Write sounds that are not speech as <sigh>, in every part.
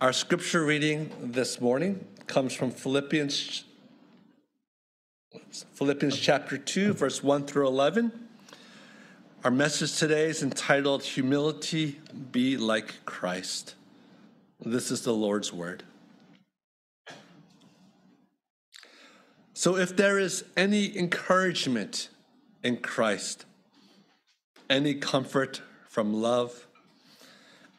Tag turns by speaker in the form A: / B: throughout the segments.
A: Our scripture reading this morning comes from Philippians Philippians chapter 2 verse 1 through 11. Our message today is entitled Humility Be Like Christ. This is the Lord's word. So if there is any encouragement in Christ, any comfort from love,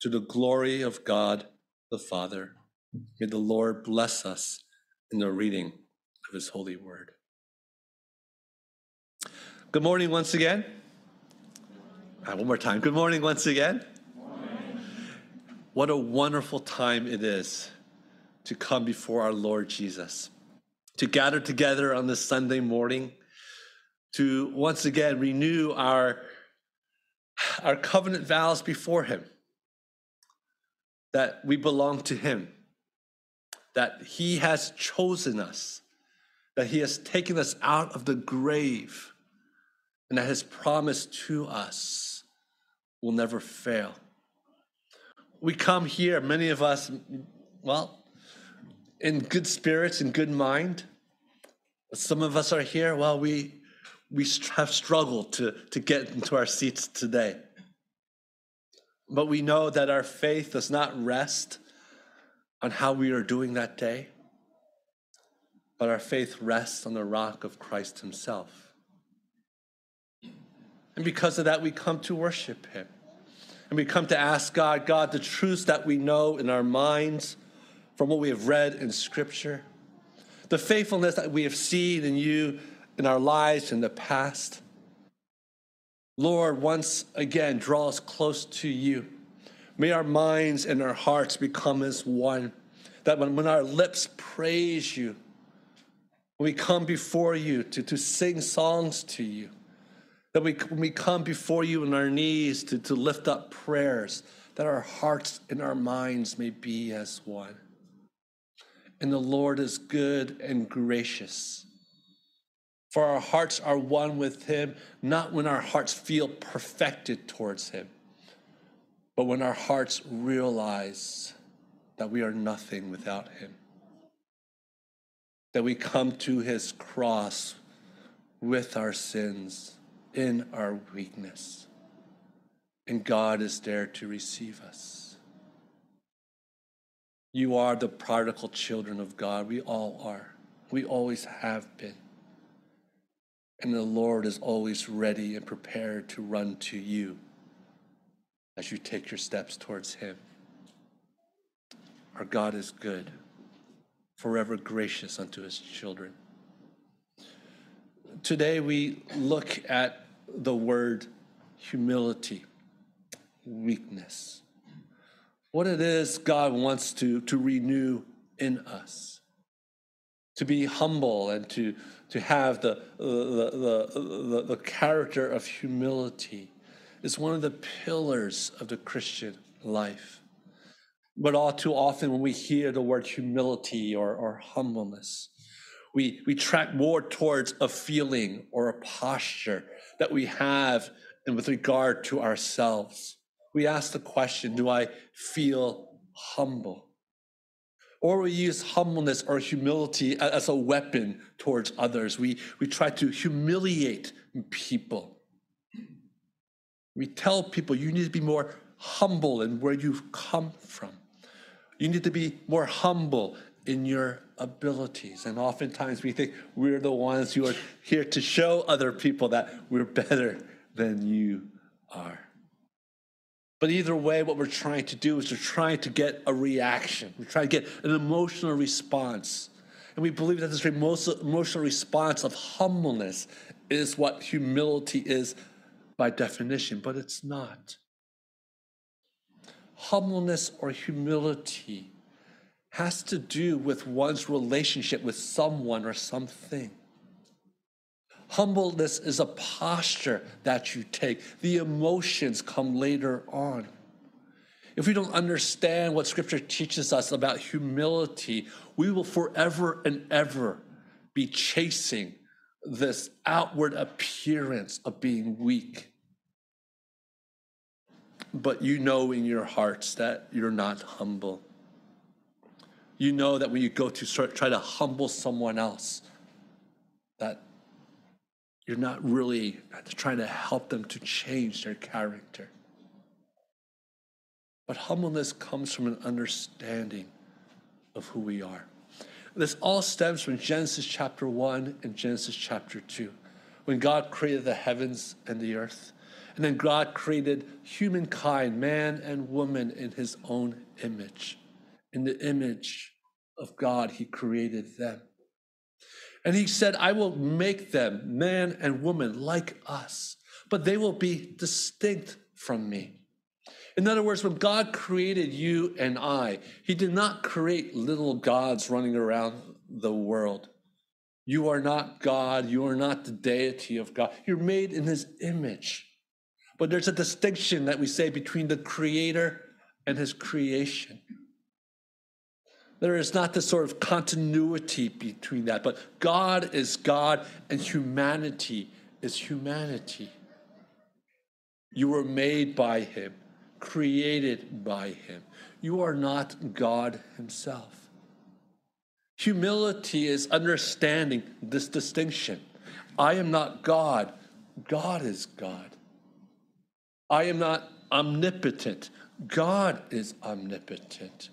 A: to the glory of God the Father. May the Lord bless us in the reading of his holy word. Good morning once again. Uh, one more time. Good morning once again. Morning. What a wonderful time it is to come before our Lord Jesus, to gather together on this Sunday morning, to once again renew our, our covenant vows before him that we belong to Him, that He has chosen us, that He has taken us out of the grave, and that His promise to us will never fail. We come here, many of us, well, in good spirits and good mind. Some of us are here, well, we, we have struggled to, to get into our seats today. But we know that our faith does not rest on how we are doing that day, but our faith rests on the rock of Christ Himself. And because of that, we come to worship Him. And we come to ask God, God, the truths that we know in our minds from what we have read in Scripture, the faithfulness that we have seen in you in our lives in the past. Lord, once again, draw us close to you. May our minds and our hearts become as one. That when, when our lips praise you, when we come before you to, to sing songs to you, that we, when we come before you on our knees to, to lift up prayers, that our hearts and our minds may be as one. And the Lord is good and gracious for our hearts are one with Him, not when our hearts feel perfected towards Him, but when our hearts realize that we are nothing without Him. That we come to His cross with our sins in our weakness, and God is there to receive us. You are the prodigal children of God. We all are. We always have been. And the Lord is always ready and prepared to run to you as you take your steps towards Him. Our God is good, forever gracious unto His children. Today we look at the word humility, weakness. What it is God wants to, to renew in us, to be humble and to to have the, the, the, the, character of humility is one of the pillars of the Christian life. But all too often, when we hear the word humility or, or humbleness, we, we track more towards a feeling or a posture that we have and with regard to ourselves. We ask the question Do I feel humble? Or we use humbleness or humility as a weapon towards others. We, we try to humiliate people. We tell people you need to be more humble in where you've come from. You need to be more humble in your abilities. And oftentimes we think we're the ones who are here to show other people that we're better than you are. But either way, what we're trying to do is we're trying to get a reaction. We're trying to get an emotional response. And we believe that this emotional response of humbleness is what humility is by definition, but it's not. Humbleness or humility has to do with one's relationship with someone or something. Humbleness is a posture that you take. The emotions come later on. If we don't understand what Scripture teaches us about humility, we will forever and ever be chasing this outward appearance of being weak. But you know in your hearts that you're not humble. You know that when you go to try to humble someone else, that you're not really trying to help them to change their character. But humbleness comes from an understanding of who we are. This all stems from Genesis chapter 1 and Genesis chapter 2, when God created the heavens and the earth. And then God created humankind, man and woman, in his own image. In the image of God, he created them. And he said, I will make them man and woman like us, but they will be distinct from me. In other words, when God created you and I, he did not create little gods running around the world. You are not God. You are not the deity of God. You're made in his image. But there's a distinction that we say between the creator and his creation. There is not this sort of continuity between that, but God is God and humanity is humanity. You were made by Him, created by Him. You are not God Himself. Humility is understanding this distinction. I am not God, God is God. I am not omnipotent, God is omnipotent.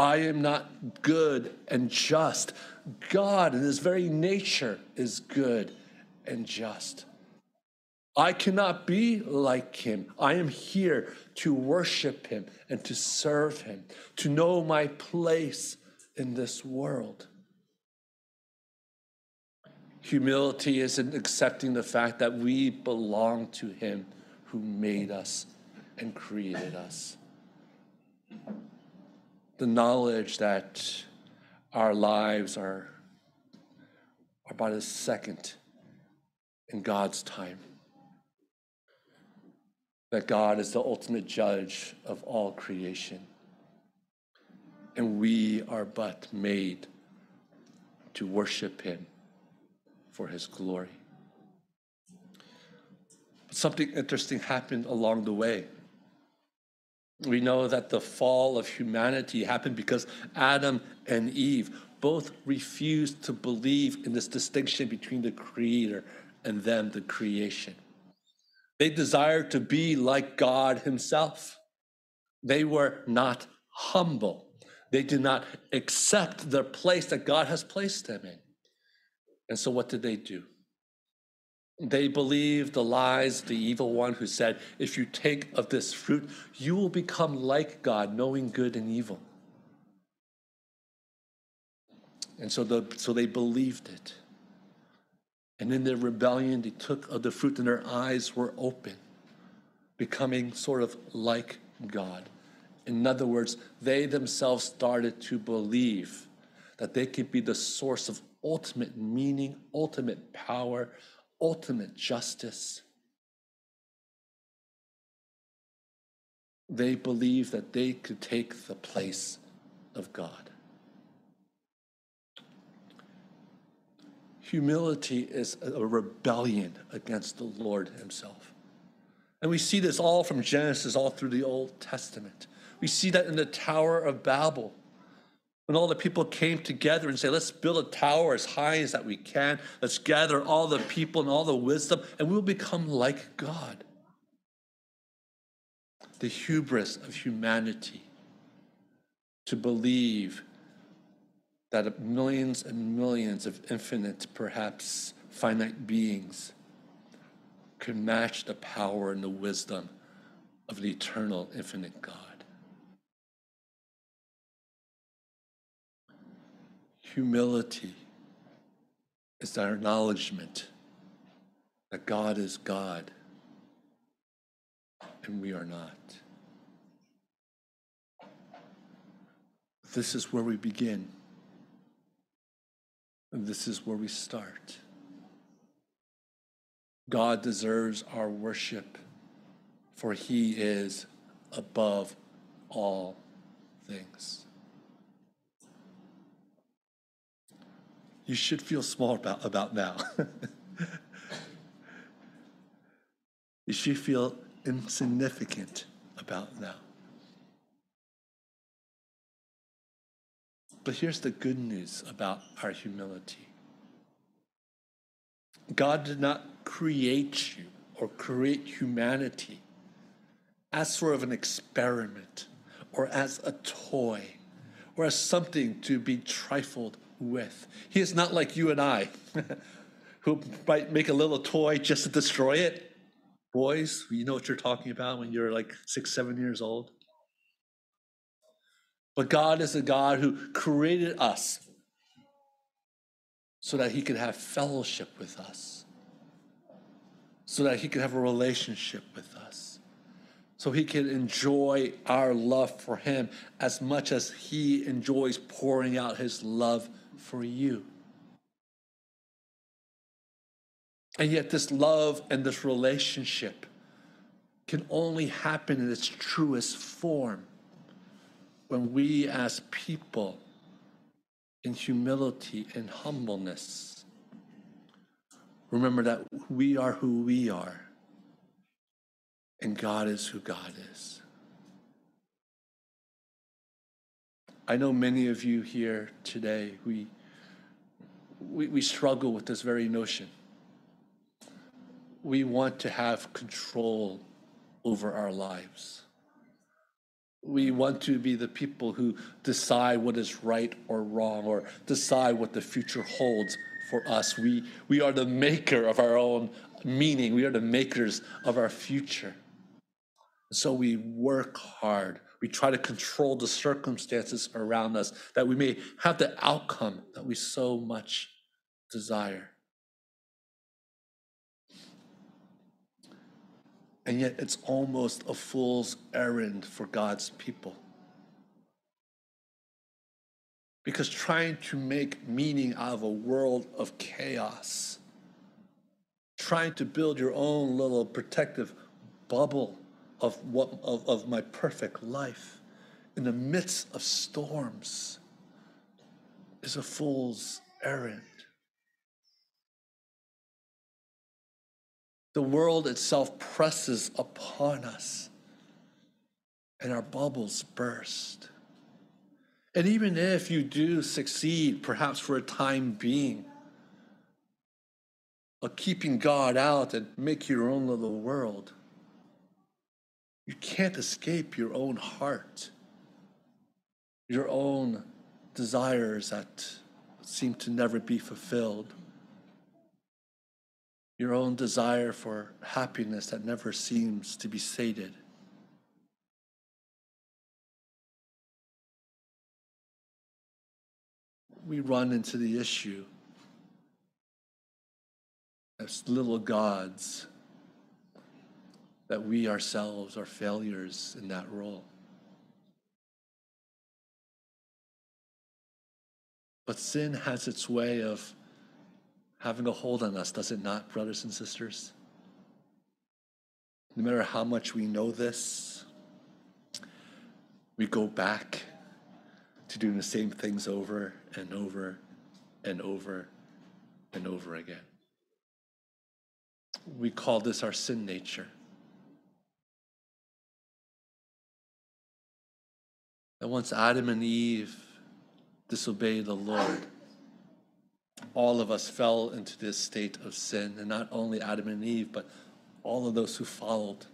A: I am not good and just. God, in his very nature, is good and just. I cannot be like him. I am here to worship him and to serve him, to know my place in this world. Humility is in accepting the fact that we belong to him who made us and created us the knowledge that our lives are, are about a second in God's time. That God is the ultimate judge of all creation. And we are but made to worship Him for His glory. But something interesting happened along the way. We know that the fall of humanity happened because Adam and Eve both refused to believe in this distinction between the Creator and them, the creation. They desired to be like God Himself. They were not humble. They did not accept the place that God has placed them in. And so, what did they do? They believed the lies, the evil one who said, If you take of this fruit, you will become like God, knowing good and evil. And so, the, so they believed it. And in their rebellion, they took of the fruit, and their eyes were open, becoming sort of like God. In other words, they themselves started to believe that they could be the source of ultimate meaning, ultimate power, ultimate justice. they believed that they could take the place of God. Humility is a rebellion against the Lord Himself. And we see this all from Genesis, all through the Old Testament. We see that in the Tower of Babel. When all the people came together and say, let's build a tower as high as that we can. Let's gather all the people and all the wisdom, and we'll become like God. The hubris of humanity to believe that millions and millions of infinite, perhaps finite beings can match the power and the wisdom of the eternal, infinite God. Humility is our acknowledgement that God is God and we are not. This is where we begin. And this is where we start. God deserves our worship, for he is above all things. You should feel small about, about now. <laughs> you should feel insignificant about now. But here's the good news about our humility God did not create you or create humanity as sort of an experiment or as a toy or as something to be trifled with. He is not like you and I, <laughs> who might make a little toy just to destroy it. Boys, you know what you're talking about when you're like six, seven years old. But God is a God who created us so that he could have fellowship with us, so that he could have a relationship with us, so he can enjoy our love for him as much as he enjoys pouring out his love for you. And yet, this love and this relationship can only happen in its truest form when we, as people, in humility and humbleness, remember that we are who we are, and God is who God is. I know many of you here today, we, we, we struggle with this very notion. We want to have control over our lives. We want to be the people who decide what is right or wrong or decide what the future holds for us. We, we are the maker of our own meaning, we are the makers of our future. So we work hard. We try to control the circumstances around us that we may have the outcome that we so much desire. And yet, it's almost a fool's errand for God's people. Because trying to make meaning out of a world of chaos, trying to build your own little protective bubble of, what, of, of my perfect life in the midst of storms is a fool's errand. The world itself presses upon us, and our bubbles burst. And even if you do succeed, perhaps for a time being, of keeping God out and make your own little world, you can't escape your own heart, your own desires that seem to never be fulfilled your own desire for happiness that never seems to be sated. We run into the issue as little gods that we ourselves are failures in that role. But sin has its way of having a hold on us, does it not, brothers and sisters? No matter how much we know this, we go back to doing the same things over and over and over and over again. We call this our sin nature. And once Adam and Eve disobeyed the Lord, all of us fell into this state of sin. And not only Adam and Eve, but all of those who followed.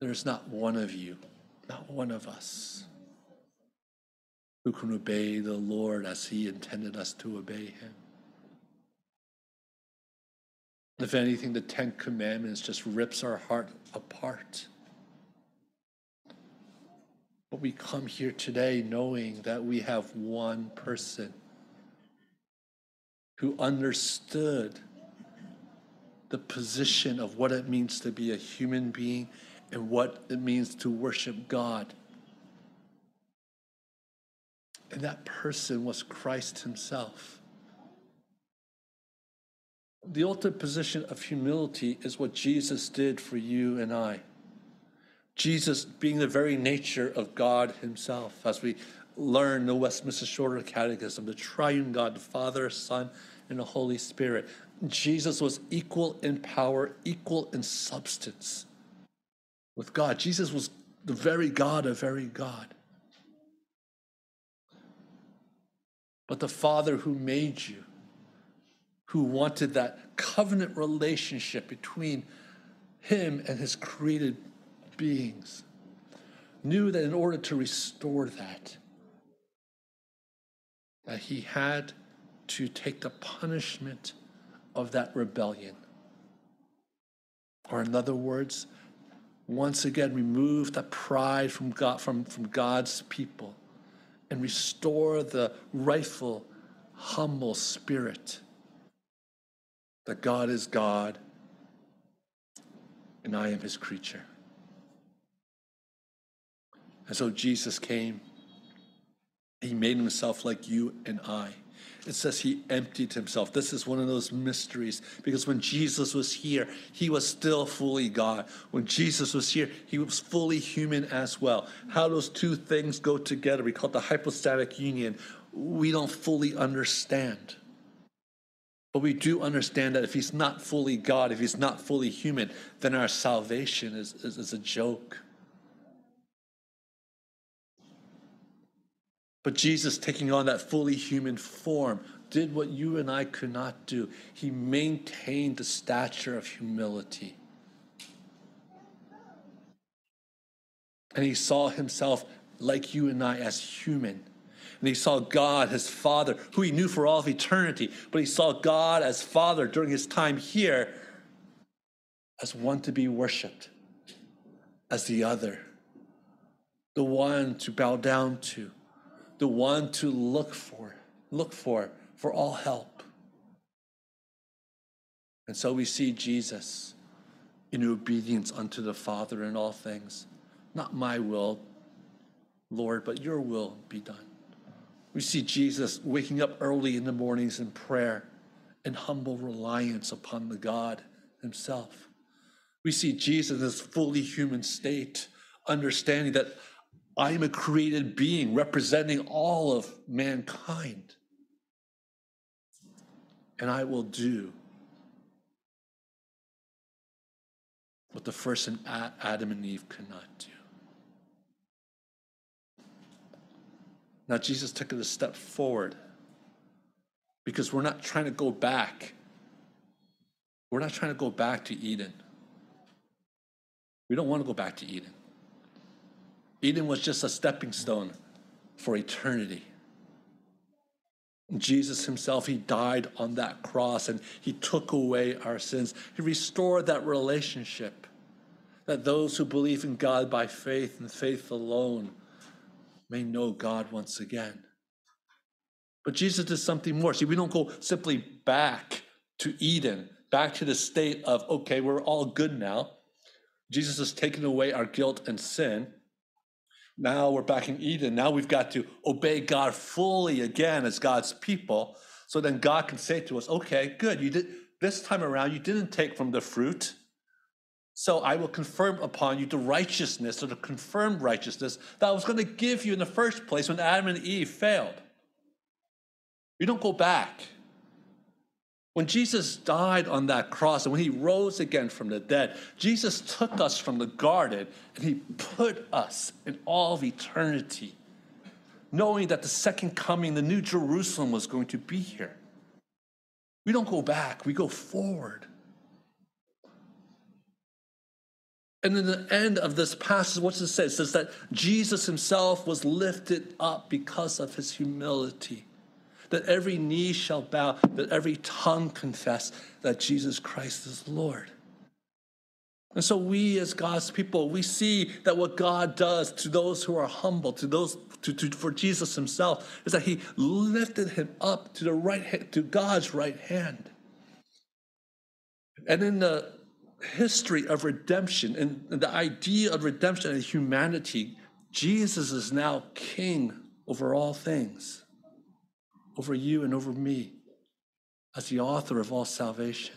A: There's not one of you, not one of us, who can obey the Lord as He intended us to obey Him. If anything, the Ten Commandments just rips our heart apart. But we come here today knowing that we have one person who understood the position of what it means to be a human being and what it means to worship God. And that person was Christ Himself. The ultimate position of humility is what Jesus did for you and I. Jesus being the very nature of God Himself, as we learn the Westminster Shorter Catechism, the triune God, the Father, Son, and the Holy Spirit. Jesus was equal in power, equal in substance with God. Jesus was the very God of very God. But the Father who made you, who wanted that covenant relationship between him and his created beings, knew that in order to restore that, that he had to take the punishment of that rebellion. Or, in other words, once again remove the pride from, God, from, from God's people and restore the rightful, humble spirit that God is God and I am his creature. And so Jesus came. He made himself like you and I. It says he emptied himself. This is one of those mysteries because when Jesus was here, he was still fully God. When Jesus was here, he was fully human as well. How those two things go together, we call it the hypostatic union, we don't fully understand. But we do understand that if he's not fully God, if he's not fully human, then our salvation is, is, is a joke. But Jesus, taking on that fully human form, did what you and I could not do. He maintained the stature of humility. And he saw himself like you and I as human. And he saw God, his Father, who he knew for all of eternity, but he saw God as Father during his time here as one to be worshiped, as the other, the one to bow down to the one to look for, look for, for all help. And so we see Jesus in obedience unto the Father in all things. Not my will, Lord, but your will be done. We see Jesus waking up early in the mornings in prayer and humble reliance upon the God himself. We see Jesus in his fully human state, understanding that I am a created being representing all of mankind. And I will do what the first Adam and Eve could not do. Now, Jesus took it a step forward because we're not trying to go back. We're not trying to go back to Eden. We don't want to go back to Eden. Eden was just a stepping stone for eternity. Jesus himself, he died on that cross and he took away our sins. He restored that relationship that those who believe in God by faith and faith alone may know God once again. But Jesus did something more. See, we don't go simply back to Eden, back to the state of, okay, we're all good now. Jesus has taken away our guilt and sin. Now we're back in Eden. Now we've got to obey God fully again as God's people. So then God can say to us, okay, good. You did this time around, you didn't take from the fruit. So I will confirm upon you the righteousness or the confirmed righteousness that I was going to give you in the first place when Adam and Eve failed. You don't go back. When Jesus died on that cross and when he rose again from the dead, Jesus took us from the garden and he put us in all of eternity, knowing that the second coming, the new Jerusalem, was going to be here. We don't go back, we go forward. And in the end of this passage, what does it say? It says that Jesus himself was lifted up because of his humility. That every knee shall bow, that every tongue confess that Jesus Christ is Lord. And so we as God's people, we see that what God does to those who are humble, to those to, to, for Jesus himself, is that he lifted him up to the right hand, to God's right hand. And in the history of redemption and the idea of redemption and humanity, Jesus is now king over all things, over you and over me, as the author of all salvation.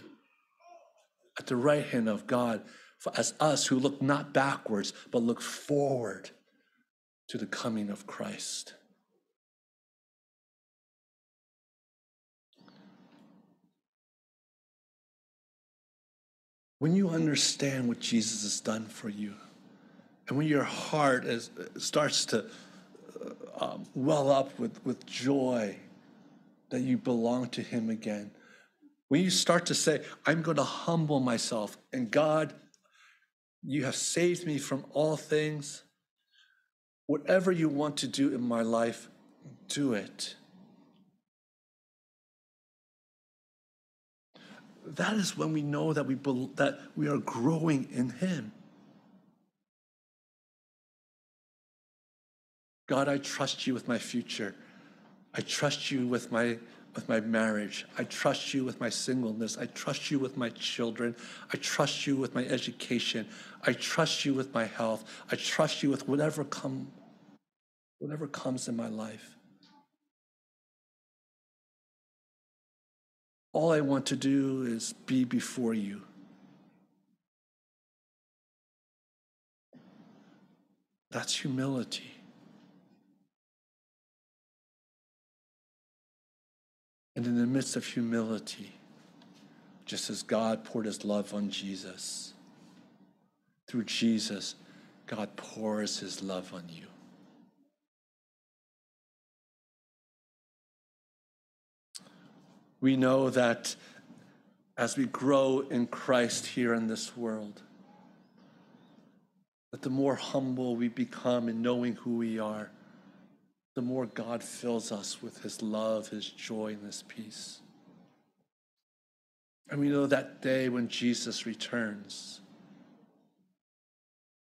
A: At the right hand of God, as us who look not backwards, but look forward to the coming of Christ. When you understand what Jesus has done for you, and when your heart is, starts to uh, um, well up with, with joy that you belong to Him again, when you start to say, I'm going to humble myself, and God, you have saved me from all things, whatever you want to do in my life, do it. that is when we know that we, that we are growing in Him. God, I trust you with my future. I trust you with my, with my marriage. I trust you with my singleness. I trust you with my children. I trust you with my education. I trust you with my health. I trust you with whatever, come, whatever comes in my life. All I want to do is be before you. That's humility. And in the midst of humility, just as God poured his love on Jesus, through Jesus, God pours his love on you. we know that as we grow in Christ here in this world, that the more humble we become in knowing who we are, the more God fills us with his love, his joy, and his peace. And we know that day when Jesus returns,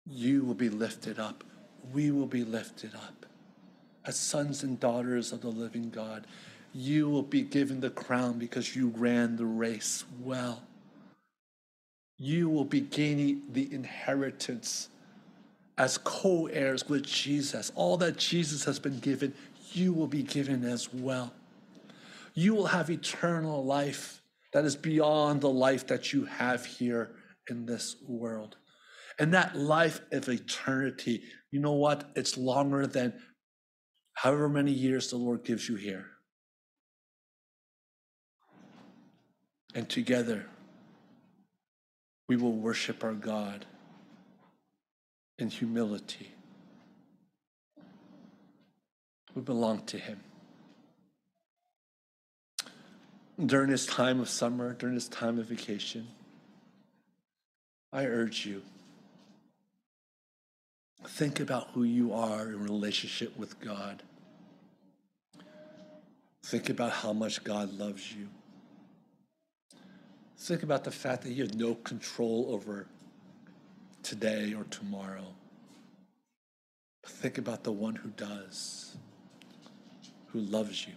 A: you will be lifted up. We will be lifted up as sons and daughters of the living God you will be given the crown because you ran the race well. You will be gaining the inheritance as co heirs with Jesus. All that Jesus has been given, you will be given as well. You will have eternal life that is beyond the life that you have here in this world. And that life of eternity, you know what? It's longer than however many years the Lord gives you here. And together, we will worship our God in humility. We belong to Him. During this time of summer, during this time of vacation, I urge you think about who you are in relationship with God. Think about how much God loves you. Think about the fact that you have no control over today or tomorrow. Think about the one who does, who loves you.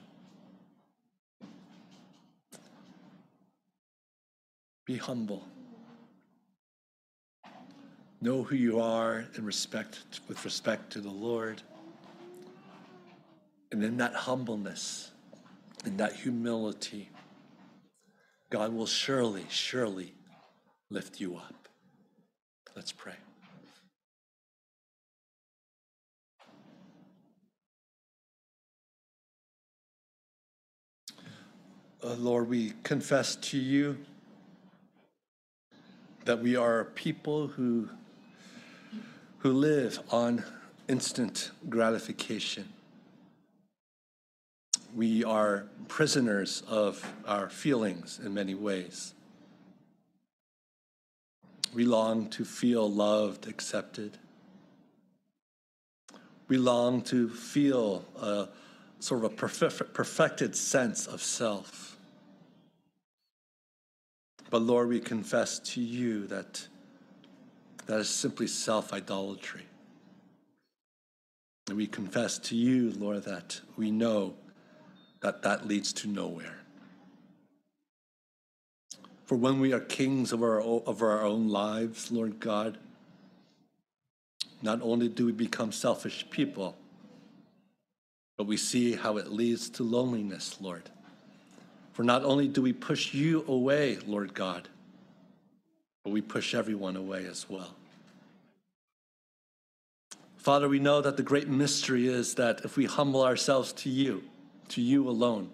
A: Be humble. Know who you are in respect with respect to the Lord. And in that humbleness, in that humility, God will surely, surely lift you up. Let's pray. Uh, Lord, we confess to you that we are a people who, who live on instant gratification. We are prisoners of our feelings in many ways. We long to feel loved, accepted. We long to feel a sort of a perfected sense of self. But Lord, we confess to you that that is simply self idolatry. And we confess to you, Lord, that we know that that leads to nowhere. For when we are kings of our, of our own lives, Lord God, not only do we become selfish people, but we see how it leads to loneliness, Lord. For not only do we push you away, Lord God, but we push everyone away as well. Father, we know that the great mystery is that if we humble ourselves to you, to you alone,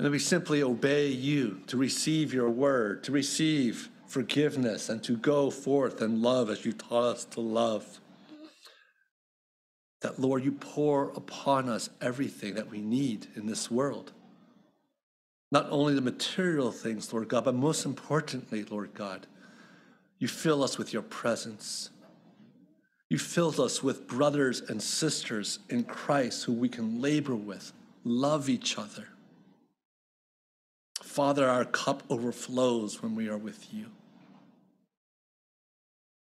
A: and that we simply obey you to receive your word, to receive forgiveness, and to go forth and love as you taught us to love, that, Lord, you pour upon us everything that we need in this world. Not only the material things, Lord God, but most importantly, Lord God, you fill us with your presence. You fill us with brothers and sisters in Christ who we can labor with, love each other. Father, our cup overflows when we are with you.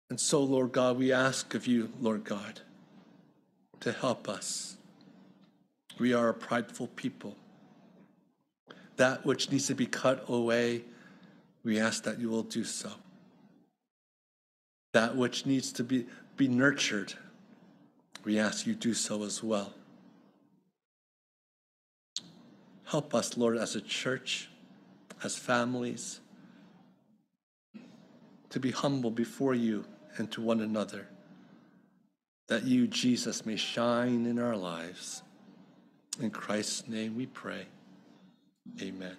A: And so, Lord God, we ask of you, Lord God, to help us. We are a prideful people that which needs to be cut away, we ask that you will do so. That which needs to be, be nurtured, we ask you do so as well. Help us, Lord, as a church, as families, to be humble before you and to one another, that you, Jesus, may shine in our lives. In Christ's name we pray. Amen.